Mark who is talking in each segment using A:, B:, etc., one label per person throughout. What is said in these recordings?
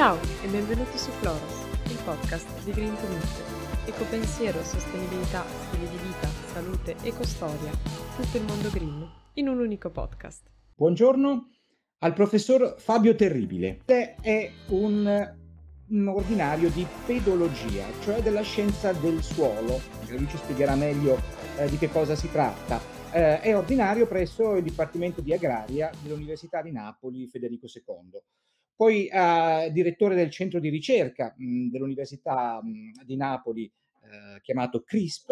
A: Ciao e benvenuti su Floros, il podcast di Green Community. Ecopensiero, sostenibilità, stili di vita, salute, ecostoria, tutto il mondo green in un unico podcast.
B: Buongiorno al professor Fabio Terribile. È un, un ordinario di pedologia, cioè della scienza del suolo. Lui ci spiegherà meglio eh, di che cosa si tratta. Eh, è ordinario presso il Dipartimento di Agraria dell'Università di Napoli Federico II poi eh, direttore del centro di ricerca mh, dell'Università mh, di Napoli eh, chiamato CRISP,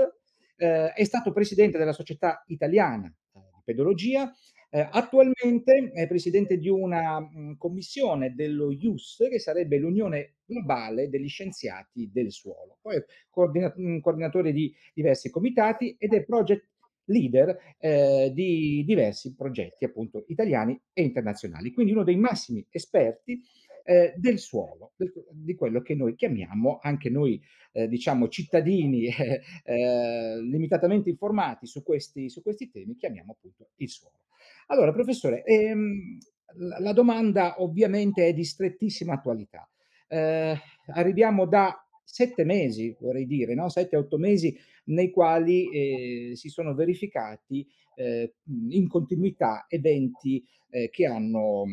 B: eh, è stato presidente della Società Italiana eh, di Pedologia, eh, attualmente è presidente di una mh, commissione dello IUS, che sarebbe l'Unione Globale degli Scienziati del Suolo, poi è coordina- coordinatore di diversi comitati ed è project leader eh, di diversi progetti appunto italiani e internazionali, quindi uno dei massimi esperti eh, del suolo, del, di quello che noi chiamiamo, anche noi eh, diciamo cittadini eh, eh, limitatamente informati su questi, su questi temi, chiamiamo appunto il suolo. Allora, professore, ehm, la, domanda ovviamente è di strettissima attualità. Eh, arriviamo da sette mesi, vorrei dire, no? sette, otto mesi nei quali eh, si sono verificati eh, in continuità eventi eh, che hanno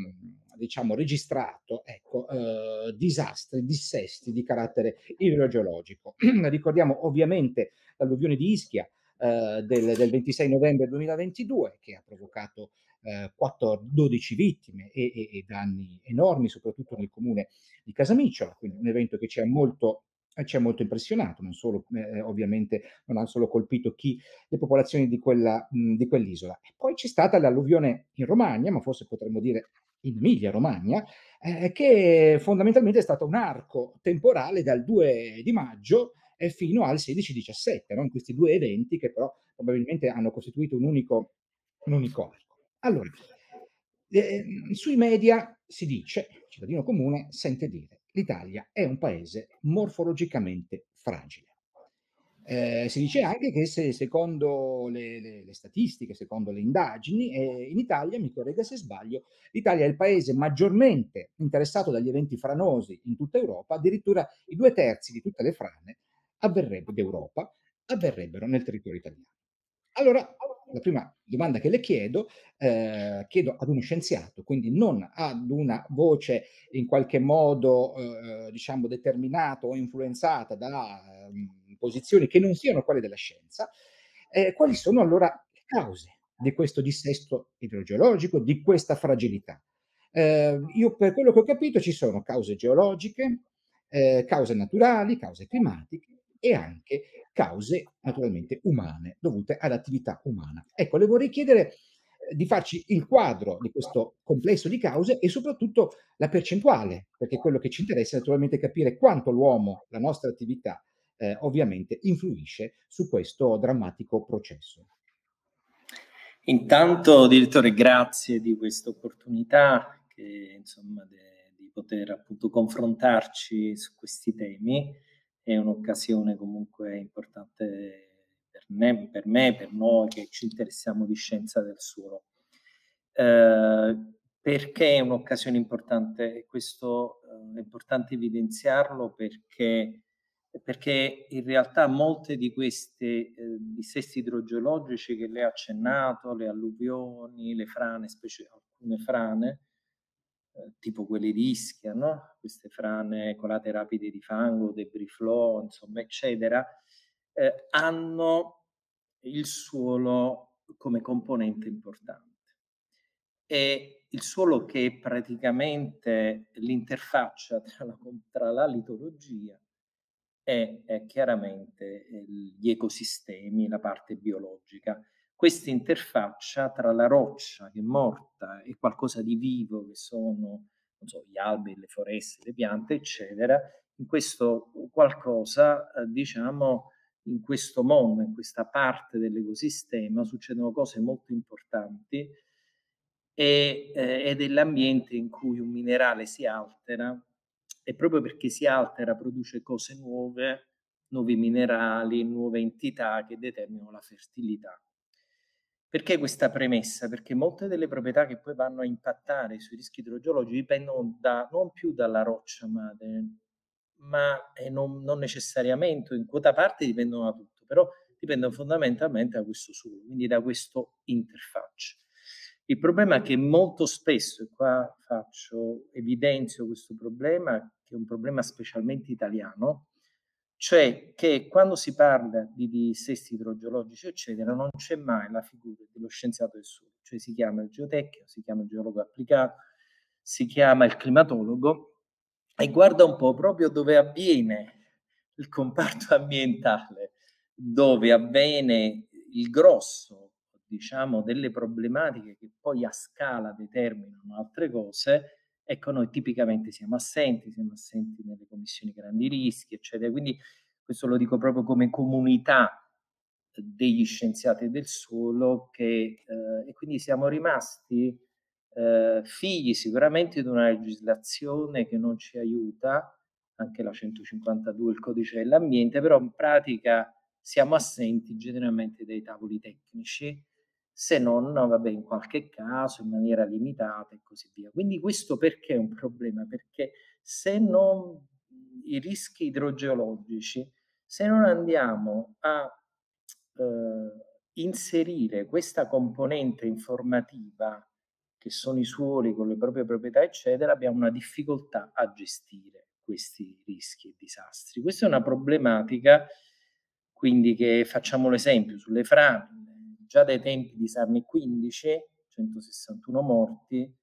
B: diciamo, registrato ecco, eh, disastri, dissesti di carattere idrogeologico. Ricordiamo ovviamente l'alluvione di Ischia eh, del, del, 26 novembre 2022 che ha provocato eh, 14, 12 vittime e, e, e, danni enormi, soprattutto nel comune di Casamicciola, quindi un evento che ci ha molto ci ha molto impressionato, non solo, eh, ovviamente non ha solo colpito chi, le popolazioni di, quella, mh, di quell'isola. E poi c'è stata l'alluvione in Romagna, ma forse potremmo dire in Emilia-Romagna, eh, che fondamentalmente è stato un arco temporale dal 2 di maggio eh, fino al 16-17, no? in questi due eventi che però probabilmente hanno costituito un unico, un unico arco. Allora, eh, sui media si dice, cittadino comune sente dire, l'Italia è un paese morfologicamente fragile. Eh, si dice anche che se, secondo le, le, le, statistiche, secondo le indagini, eh, in Italia, mi corregga se sbaglio, l'Italia è il paese maggiormente interessato dagli eventi franosi in tutta Europa, addirittura i due terzi di tutte le frane d'Europa avverrebbero nel territorio italiano. Allora, la prima domanda che le chiedo, eh, chiedo ad uno scienziato, quindi non ad una voce in qualche modo, eh, diciamo, determinata o influenzata da eh, posizioni che non siano quelle della scienza, eh, quali sono allora le cause di questo dissesto idrogeologico, di questa fragilità? Eh, io per quello che ho capito ci sono cause geologiche, eh, cause naturali, cause climatiche e anche cause naturalmente umane, dovute all'attività umana. Ecco, le vorrei chiedere eh, di farci il quadro di questo complesso di cause e soprattutto la percentuale, perché quello che ci interessa è naturalmente capire quanto l'uomo, la nostra attività, eh, ovviamente influisce su questo drammatico processo.
C: Intanto, direttore, grazie di questa opportunità che, insomma, de, di poter appunto confrontarci su questi temi è un'occasione comunque importante per me, per, me, per noi che ci interessiamo di scienza del suolo. Eh, perché è un'occasione importante? Questo eh, è importante evidenziarlo perché, perché in realtà molte di questi eh, idrogeologici che lei ha accennato, le alluvioni, le frane, specie alcune frane, tipo quelle di Ischia, no? queste frane colate rapide di fango, debris flow, insomma, eccetera, eh, hanno il suolo come componente importante. E il suolo che è praticamente l'interfaccia tra la, tra la litologia e, e chiaramente eh, gli ecosistemi, la parte biologica questa interfaccia tra la roccia che è morta e qualcosa di vivo che sono so, gli alberi, le foreste, le piante, eccetera, in questo qualcosa, eh, diciamo, in questo mondo, in questa parte dell'ecosistema succedono cose molto importanti e, eh, ed è l'ambiente in cui un minerale si altera e proprio perché si altera produce cose nuove, nuovi minerali, nuove entità che determinano la fertilità. Perché questa premessa? Perché molte delle proprietà che poi vanno a impattare sui rischi idrogeologici dipendono da, non più dalla roccia madre, ma eh, non, non, necessariamente, in quota parte dipendono da tutto, però dipendono fondamentalmente da questo suolo, quindi da questo interfaccia. Il problema è che molto spesso, e qua faccio, evidenzio questo problema, che è un problema specialmente italiano, cioè che quando si parla di dissesti idrogeologici, eccetera, non c'è mai la figura dello scienziato del suolo, cioè si chiama il geotecnico, si chiama il geologo applicato, si chiama il climatologo e guarda un po' proprio dove avviene il comparto ambientale, dove avviene il grosso, diciamo, delle problematiche che poi a scala determinano altre cose, Ecco, noi tipicamente siamo assenti, siamo assenti nelle commissioni grandi rischi, eccetera. Quindi questo lo dico proprio come comunità degli scienziati del suolo che, eh, e quindi siamo rimasti eh, figli sicuramente di una legislazione che non ci aiuta, anche la 152, il codice dell'ambiente, però in pratica siamo assenti generalmente dai tavoli tecnici se non, vabbè, in qualche caso, in maniera limitata e così via. Quindi questo perché è un problema? Perché se non i rischi idrogeologici, se non andiamo a eh, inserire questa componente informativa che sono i suoli con le proprie proprietà, eccetera, abbiamo una difficoltà a gestire questi rischi e disastri. Questa è una problematica, quindi che facciamo l'esempio sulle frane, già dai tempi di Sarne 15, 161 morti,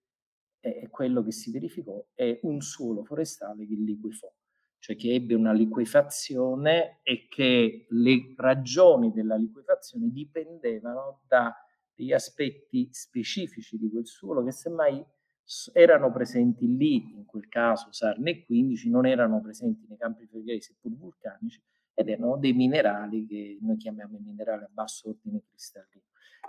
C: è quello che si verificò è un suolo forestale che liquefò, cioè che ebbe una liquefazione e che le ragioni della liquefazione dipendevano da degli aspetti specifici di quel suolo che semmai erano presenti lì, in quel caso Sarne 15, non erano presenti nei campi fluviali seppur vulcanici, ed erano dei minerali che noi chiamiamo minerali a basso ordine cristallino.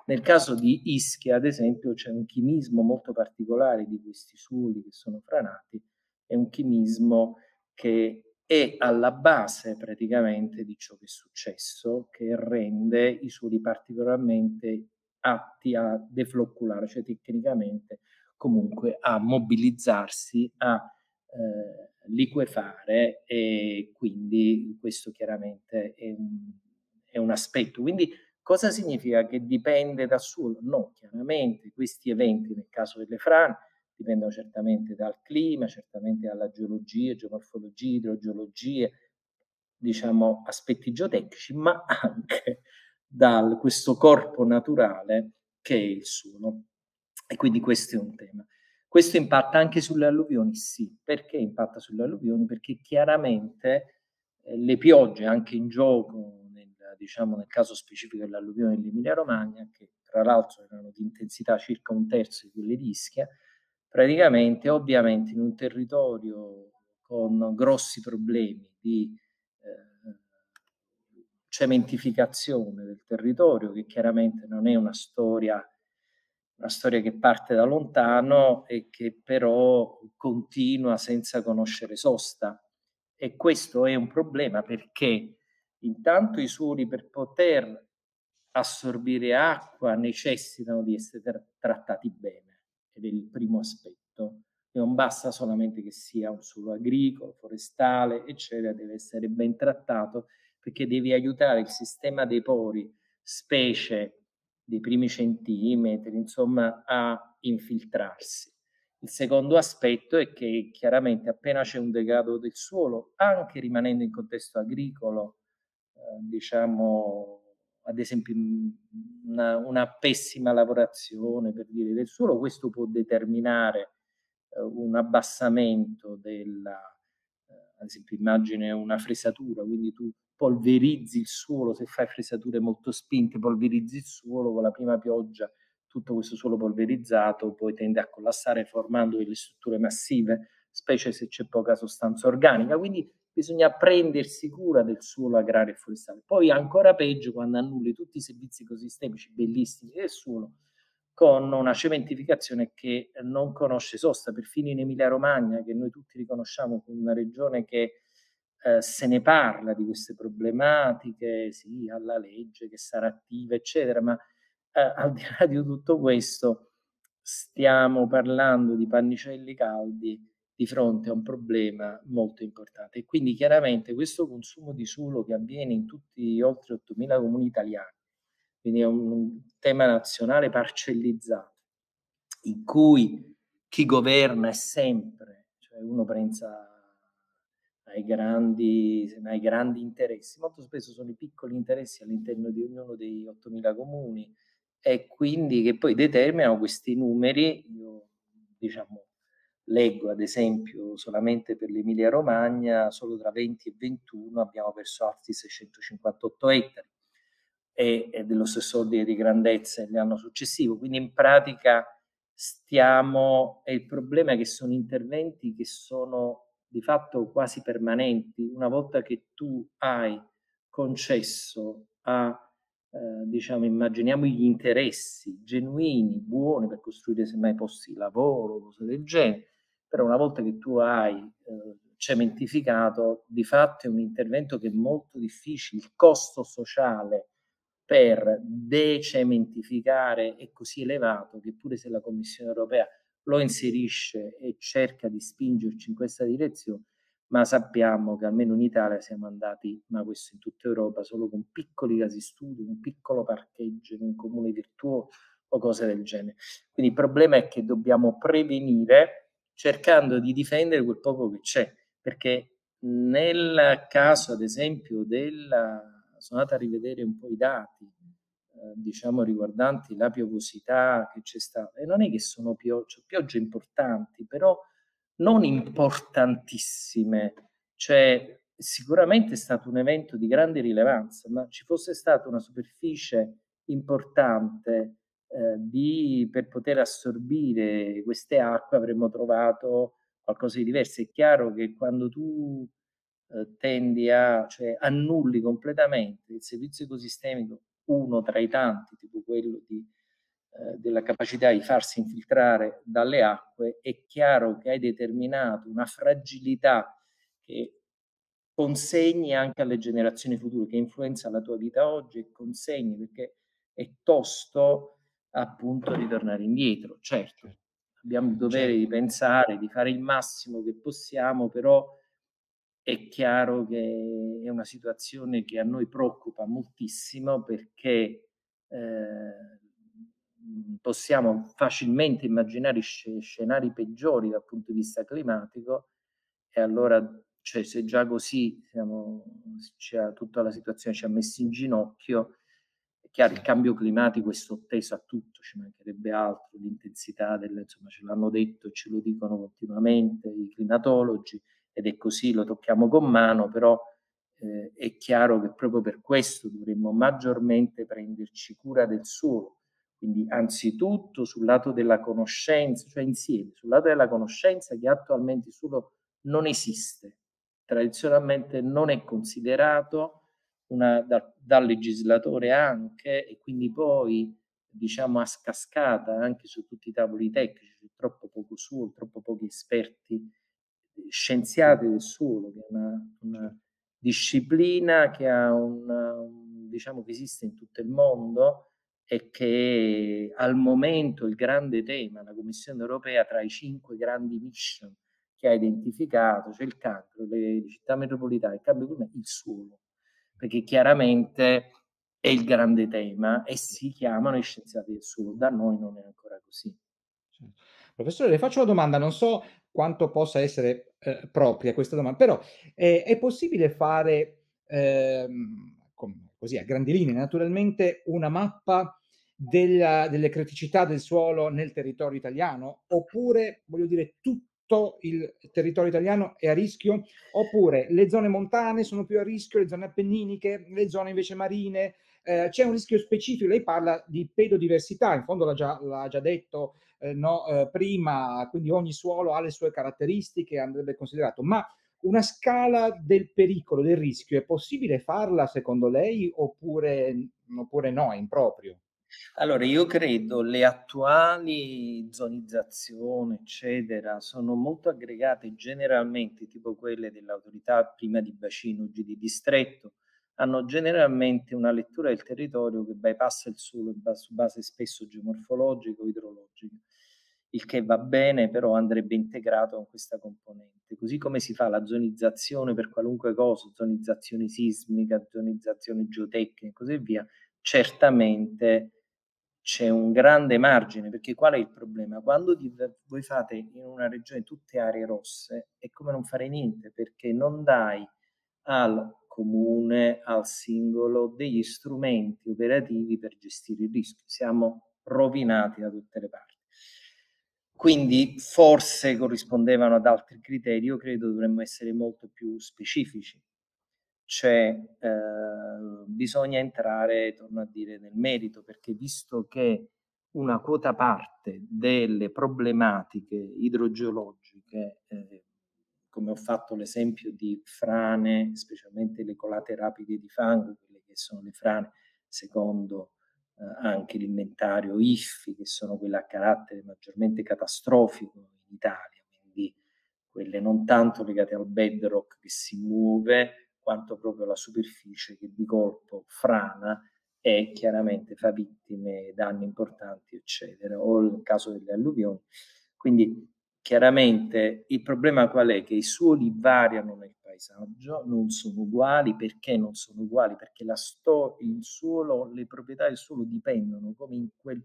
C: Nel caso di Ischia, ad esempio, c'è un chimismo molto particolare di questi suoli che sono franati, è un chimismo che è alla base praticamente di ciò che è successo, che rende i suoli particolarmente atti a deflocculare, cioè tecnicamente comunque a mobilizzarsi, a eh, liquefare e quindi questo chiaramente è un, è un aspetto. Quindi cosa significa che dipende dal suolo? No, chiaramente questi eventi nel caso delle frane dipendono certamente dal clima, certamente dalla geologia, geomorfologia, idrogeologia, diciamo aspetti geotecnici, ma anche da questo corpo naturale che è il suolo. E quindi questo è un tema. Questo impatta anche sulle alluvioni? Sì. Perché impatta sulle alluvioni? Perché chiaramente eh, le piogge, anche in gioco, nel, diciamo nel caso specifico dell'alluvione dell'Emilia Romagna, che tra l'altro erano di intensità circa un terzo di quelle di Ischia, praticamente ovviamente in un territorio con grossi problemi di eh, cementificazione del territorio, che chiaramente non è una storia una storia che parte da lontano e che però continua senza conoscere sosta. E questo è un problema perché intanto i suoli per poter assorbire acqua necessitano di essere tra- trattati bene, ed è il primo aspetto. Non basta solamente che sia un suolo agricolo, forestale, eccetera, deve essere ben trattato perché devi aiutare il sistema dei pori, specie dei primi centimetri, insomma, a infiltrarsi. Il secondo aspetto è che chiaramente appena c'è un degrado del suolo, anche rimanendo in contesto agricolo, eh, diciamo ad esempio una, una, pessima lavorazione per dire del suolo, questo può determinare eh, un abbassamento della, eh, ad esempio immagine una fresatura, quindi tu polverizzi il suolo, se fai fresature molto spinte, polverizzi il suolo con la prima pioggia, tutto questo suolo polverizzato poi tende a collassare formando delle strutture massive, specie se c'è poca sostanza organica, quindi bisogna prendersi cura del suolo agrario e forestale. Poi ancora peggio quando annulli tutti i servizi ecosistemici bellissimi del suolo con una cementificazione che non conosce sosta, perfino in Emilia Romagna, che noi tutti riconosciamo come una regione che eh, se ne parla di queste problematiche, sì, alla legge che sarà attiva, eccetera, ma eh, al di là di tutto questo, stiamo parlando di pannicelli caldi di fronte a un problema molto importante. E quindi chiaramente questo consumo di suolo che avviene in tutti gli oltre 8.000 comuni italiani, quindi è un, tema nazionale parcellizzato, in cui chi governa è sempre, cioè uno pensa ai grandi, ai grandi interessi, molto spesso sono i piccoli interessi all'interno di ognuno dei 8.000 comuni, e quindi che poi determinano questi numeri. Io diciamo, leggo ad esempio solamente per l'Emilia Romagna, solo tra 20 e 21 abbiamo perso altri 658 ettari e, dello stesso ordine di grandezza l'anno successivo. Quindi in pratica stiamo, e il problema è che sono interventi che sono di fatto quasi permanenti. Una volta che tu hai concesso a eh, diciamo, immaginiamo gli interessi genuini, buoni per costruire semmai posti di lavoro, cose del genere, però una volta che tu hai eh, cementificato, di fatto è un intervento che è molto difficile, il costo sociale per decementificare è così elevato che pure se la Commissione europea lo inserisce e cerca di spingerci in questa direzione, ma sappiamo che almeno in Italia siamo andati, ma questo in tutta Europa, solo con piccoli casi studio, un piccolo parcheggio in un comune virtuoso o cose del genere. Quindi il problema è che dobbiamo prevenire cercando di difendere quel poco che c'è, perché nel caso, ad esempio, della... sono andato a rivedere un po' i dati, diciamo, riguardanti la piovosità che c'è stata, e non è che sono pio... cioè, piogge importanti, però non importantissime, cioè sicuramente è stato un evento di grande rilevanza, ma ci fosse stata una superficie importante eh, di, per poter assorbire queste acque avremmo trovato qualcosa di diverso. È chiaro che quando tu eh, tendi a, cioè annulli completamente il servizio ecosistemico, uno tra i tanti, tipo quello di eh, della capacità di farsi infiltrare dalle acque, è chiaro che hai determinato una fragilità che consegni anche alle generazioni future, che influenza la tua vita oggi e consegni perché è tosto appunto di tornare indietro. Certo, abbiamo il dovere certo. di pensare, di fare il massimo che possiamo, però è chiaro che è una situazione che a noi preoccupa moltissimo perché eh, possiamo facilmente immaginare scenari peggiori dal punto di vista climatico e allora cioè, se già così siamo, tutta la situazione ci ha messo in ginocchio, è chiaro il cambio climatico è sotteso a tutto, ci mancherebbe altro, l'intensità del, insomma ce l'hanno detto e ce lo dicono continuamente i climatologi ed è così, lo tocchiamo con mano, però eh, è chiaro che proprio per questo dovremmo maggiormente prenderci cura del suolo, quindi anzitutto sul lato della conoscenza, cioè insieme, sul lato della conoscenza che attualmente solo non esiste, tradizionalmente non è considerato una, da, dal legislatore anche e quindi poi diciamo a scascata anche su tutti i tavoli tecnici, troppo poco suolo, troppo pochi esperti scienziati del suolo, che è una, una disciplina che ha un, diciamo che esiste in tutto il mondo, è che al momento il grande tema, la Commissione europea tra i cinque grandi mission che ha identificato, c'è il cancro, le città metropolitane, il cambio climatico, il suolo, perché chiaramente è il grande tema e si chiamano i scienziati del suolo, da noi non è ancora così.
B: Certo. Professore, le faccio una domanda, non so quanto possa essere eh, propria questa domanda, però eh, è possibile fare ehm, così a grandi linee, naturalmente una mappa della, delle criticità del suolo nel territorio italiano, oppure voglio dire tutto il territorio italiano è a rischio, oppure le zone montane sono più a rischio, le zone appenniniche, le zone invece marine, eh, c'è un rischio specifico, lei parla di pedodiversità, in fondo l'ha già, l'ha già detto eh, no, eh, prima, quindi ogni suolo ha le sue caratteristiche, andrebbe considerato, ma una scala del pericolo, del rischio, è possibile farla secondo lei oppure, oppure no, è improprio?
C: Allora, io credo le attuali zonizzazioni, eccetera, sono molto aggregate generalmente, tipo quelle dell'autorità prima di bacino, oggi di distretto, hanno generalmente una lettura del territorio che bypassa il suolo su base spesso geomorfologica o idrologica, il che va bene, però andrebbe integrato con questa componente. Così come si fa la zonizzazione per qualunque cosa, zonizzazione sismica, zonizzazione geotecnica e così via, certamente c'è un grande margine, perché qual è il problema? Quando voi fate in una regione tutte aree rosse, è come non fare niente, perché non dai al comune, al singolo, degli strumenti operativi per gestire il rischio. Siamo rovinati da tutte le parti. Quindi forse corrispondevano ad altri criteri, io credo dovremmo essere molto più specifici cioè eh, bisogna entrare, torno a dire, nel merito, perché visto che una quota parte delle problematiche idrogeologiche, eh, come ho fatto l'esempio di frane, specialmente le colate rapide di fango, quelle che sono le frane secondo eh, anche l'inventario IFFI, che sono quelle a carattere maggiormente catastrofico in Italia, quindi quelle non tanto legate al bedrock che si muove, quanto proprio la superficie che di colpo frana e chiaramente fa vittime, danni importanti, eccetera, o il caso delle alluvioni. Quindi chiaramente il problema qual è? Che i suoli variano nel paesaggio, non sono uguali, perché non sono uguali? Perché sto- suolo, le proprietà del suolo dipendono come in quel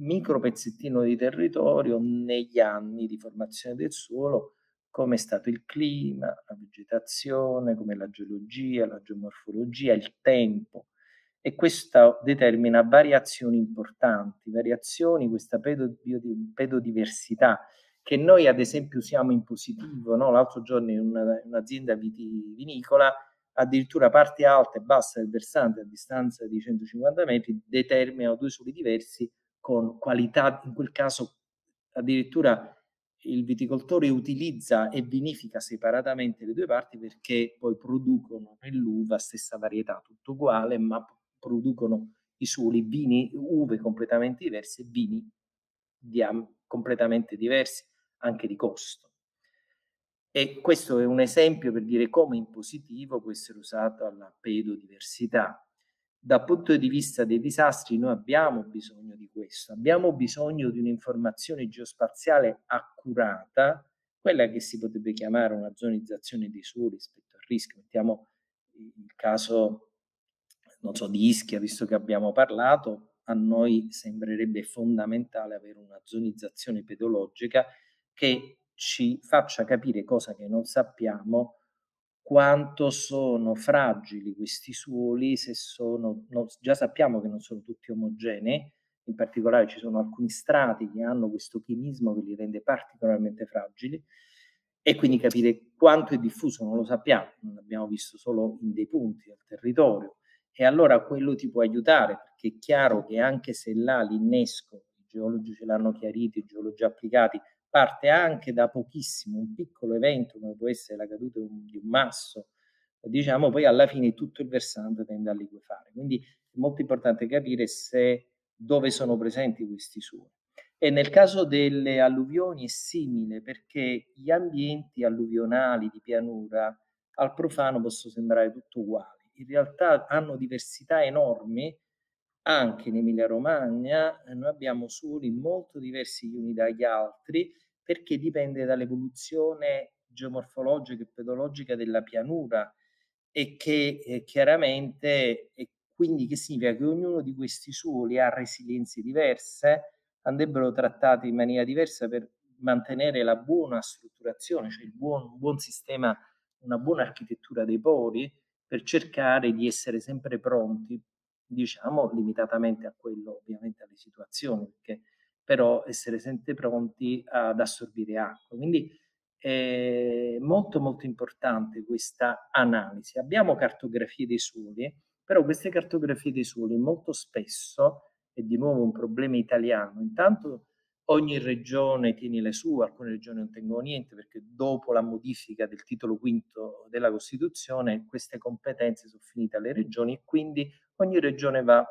C: micro pezzettino di territorio negli anni di formazione del suolo come è stato il clima, la vegetazione, come la geologia, la geomorfologia, il tempo. E questo determina variazioni importanti, variazioni, questa pedodiversità, che noi ad esempio usiamo in positivo. No? L'altro giorno in, una, un'azienda vitivinicola, addirittura parti alte e basse del versante a distanza di 150 metri determinano due soli diversi con qualità, in quel caso addirittura il viticoltore utilizza e vinifica separatamente le due parti perché poi producono nell'uva stessa varietà, tutto uguale, ma producono i soli vini, uve completamente diverse e vini di, completamente diversi anche di costo. E questo è un esempio per dire come in positivo può essere usato la pedodiversità dal punto di vista dei disastri noi abbiamo bisogno di questo, abbiamo bisogno di un'informazione geospaziale accurata, quella che si potrebbe chiamare una zonizzazione dei suoli rispetto al rischio. Mettiamo il caso, non so, di Ischia, visto che abbiamo parlato, a noi sembrerebbe fondamentale avere una zonizzazione pedologica che ci faccia capire cosa che non sappiamo quanto sono fragili questi suoli, se sono, no, già sappiamo che non sono tutti omogenei, in particolare ci sono alcuni strati che hanno questo chimismo che li rende particolarmente fragili e quindi capire quanto è diffuso non lo sappiamo, non l'abbiamo visto solo in dei punti del territorio. E allora quello ti può aiutare perché è chiaro che anche se là l'innesco, i geologi ce l'hanno chiarito, i geologi applicati, parte anche da pochissimo, un piccolo evento come può essere la caduta di un masso, diciamo poi alla fine tutto il versante tende a liquefare. Quindi è molto importante capire se dove sono presenti questi suoni. E nel caso delle alluvioni è simile perché gli ambienti alluvionali di pianura al profano possono sembrare tutto uguali. In realtà hanno diversità enormi anche in Emilia Romagna. Noi abbiamo suoli molto diversi gli uni dagli altri perché dipende dall'evoluzione geomorfologica e pedologica della pianura e che eh, chiaramente, e quindi che significa che ognuno di questi suoli ha resilienze diverse, andrebbero trattati in maniera diversa per mantenere la buona strutturazione, cioè il buon, buon sistema, una buona architettura dei pori, per cercare di essere sempre pronti, diciamo limitatamente a quello, ovviamente alle situazioni, perché però essere sempre pronti ad assorbire acqua. Quindi è molto molto importante questa analisi. Abbiamo cartografie dei suoli, però queste cartografie dei suoli molto spesso, è di nuovo un problema italiano, intanto ogni regione tiene le sue, alcune regioni non tengono niente perché dopo la modifica del titolo quinto della Costituzione queste competenze sono finite alle regioni e quindi ogni regione va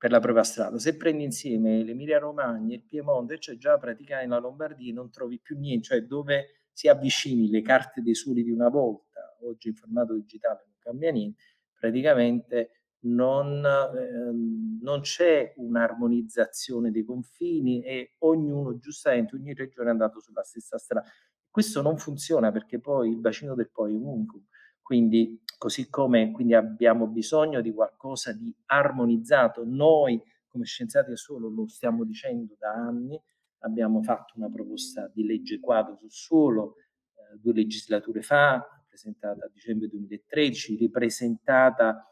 C: per la propria strada. Se prendi insieme l'Emilia Romagna, il Piemonte, cioè già praticamente la Lombardia non trovi più niente, cioè dove si avvicini le carte dei soli di una volta, oggi in formato digitale non cambia niente, praticamente non, eh, non c'è un'armonizzazione dei confini e ognuno, giustamente, ogni regione è andato sulla stessa strada. Questo non funziona perché poi il bacino del Po è un unicum, quindi così come quindi abbiamo bisogno di qualcosa di armonizzato. Noi come scienziati del suolo lo stiamo dicendo da anni, abbiamo fatto una proposta di legge quadro sul suolo eh, due legislature fa, presentata a dicembre 2013, ripresentata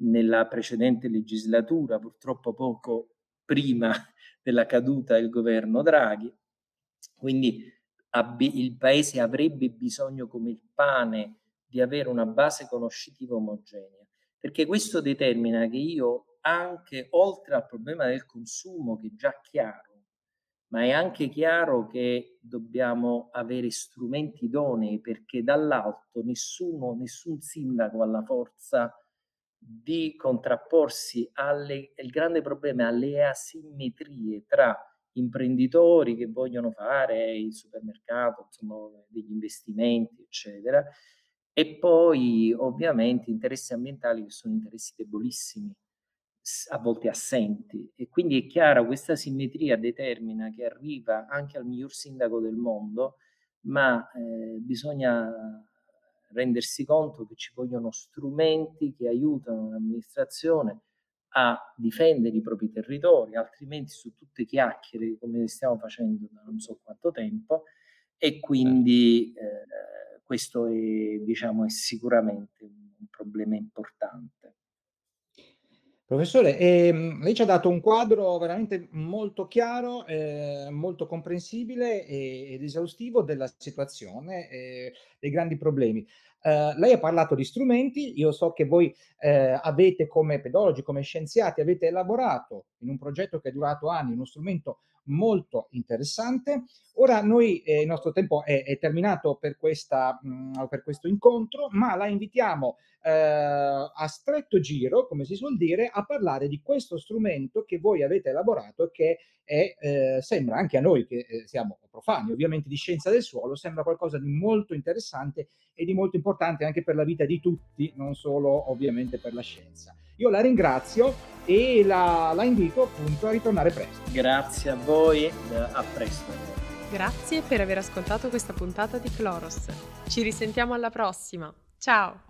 C: nella precedente legislatura, purtroppo poco prima della caduta del governo Draghi. Quindi il paese avrebbe bisogno come il pane di avere una base conoscitiva omogenea, perché questo determina che io anche oltre al problema del consumo che è già chiaro, ma è anche chiaro che dobbiamo avere strumenti idonei perché dall'alto nessuno, nessun sindaco ha la forza di contrapporsi alle, il grande problema alle asimmetrie tra imprenditori che vogliono fare il supermercato, insomma, degli investimenti, eccetera, e poi ovviamente interessi ambientali che sono interessi debolissimi, a volte assenti. E quindi è chiaro, questa simmetria determina che arriva anche al miglior sindaco del mondo, ma eh, bisogna rendersi conto che ci vogliono strumenti che aiutano l'amministrazione a difendere i propri territori, altrimenti su tutte chiacchiere come stiamo facendo da non so quanto tempo e quindi eh, questo è, diciamo, è sicuramente un problema importante.
B: Professore, ehm, lei ci ha dato un quadro veramente molto chiaro, eh, molto comprensibile ed esaustivo della situazione e dei grandi problemi. Eh, lei ha parlato di strumenti, io so che voi eh, avete come pedologi, come scienziati, avete elaborato in un progetto che è durato anni uno strumento molto interessante. Ora noi, eh, il nostro tempo è, è terminato per, questa, mh, mm, per, questo incontro, ma la invitiamo eh, a stretto giro, come si suol dire, a parlare di questo strumento che voi avete elaborato e che è, eh, sembra anche a noi che eh, siamo profani ovviamente di scienza del suolo, sembra qualcosa di molto interessante e di molto importante anche per la vita di tutti, non solo ovviamente per la scienza. Io la ringrazio e la, la invito appunto a ritornare presto.
C: Grazie a voi, a presto.
A: Grazie per aver ascoltato questa puntata di Cloros. Ci risentiamo alla prossima. Ciao!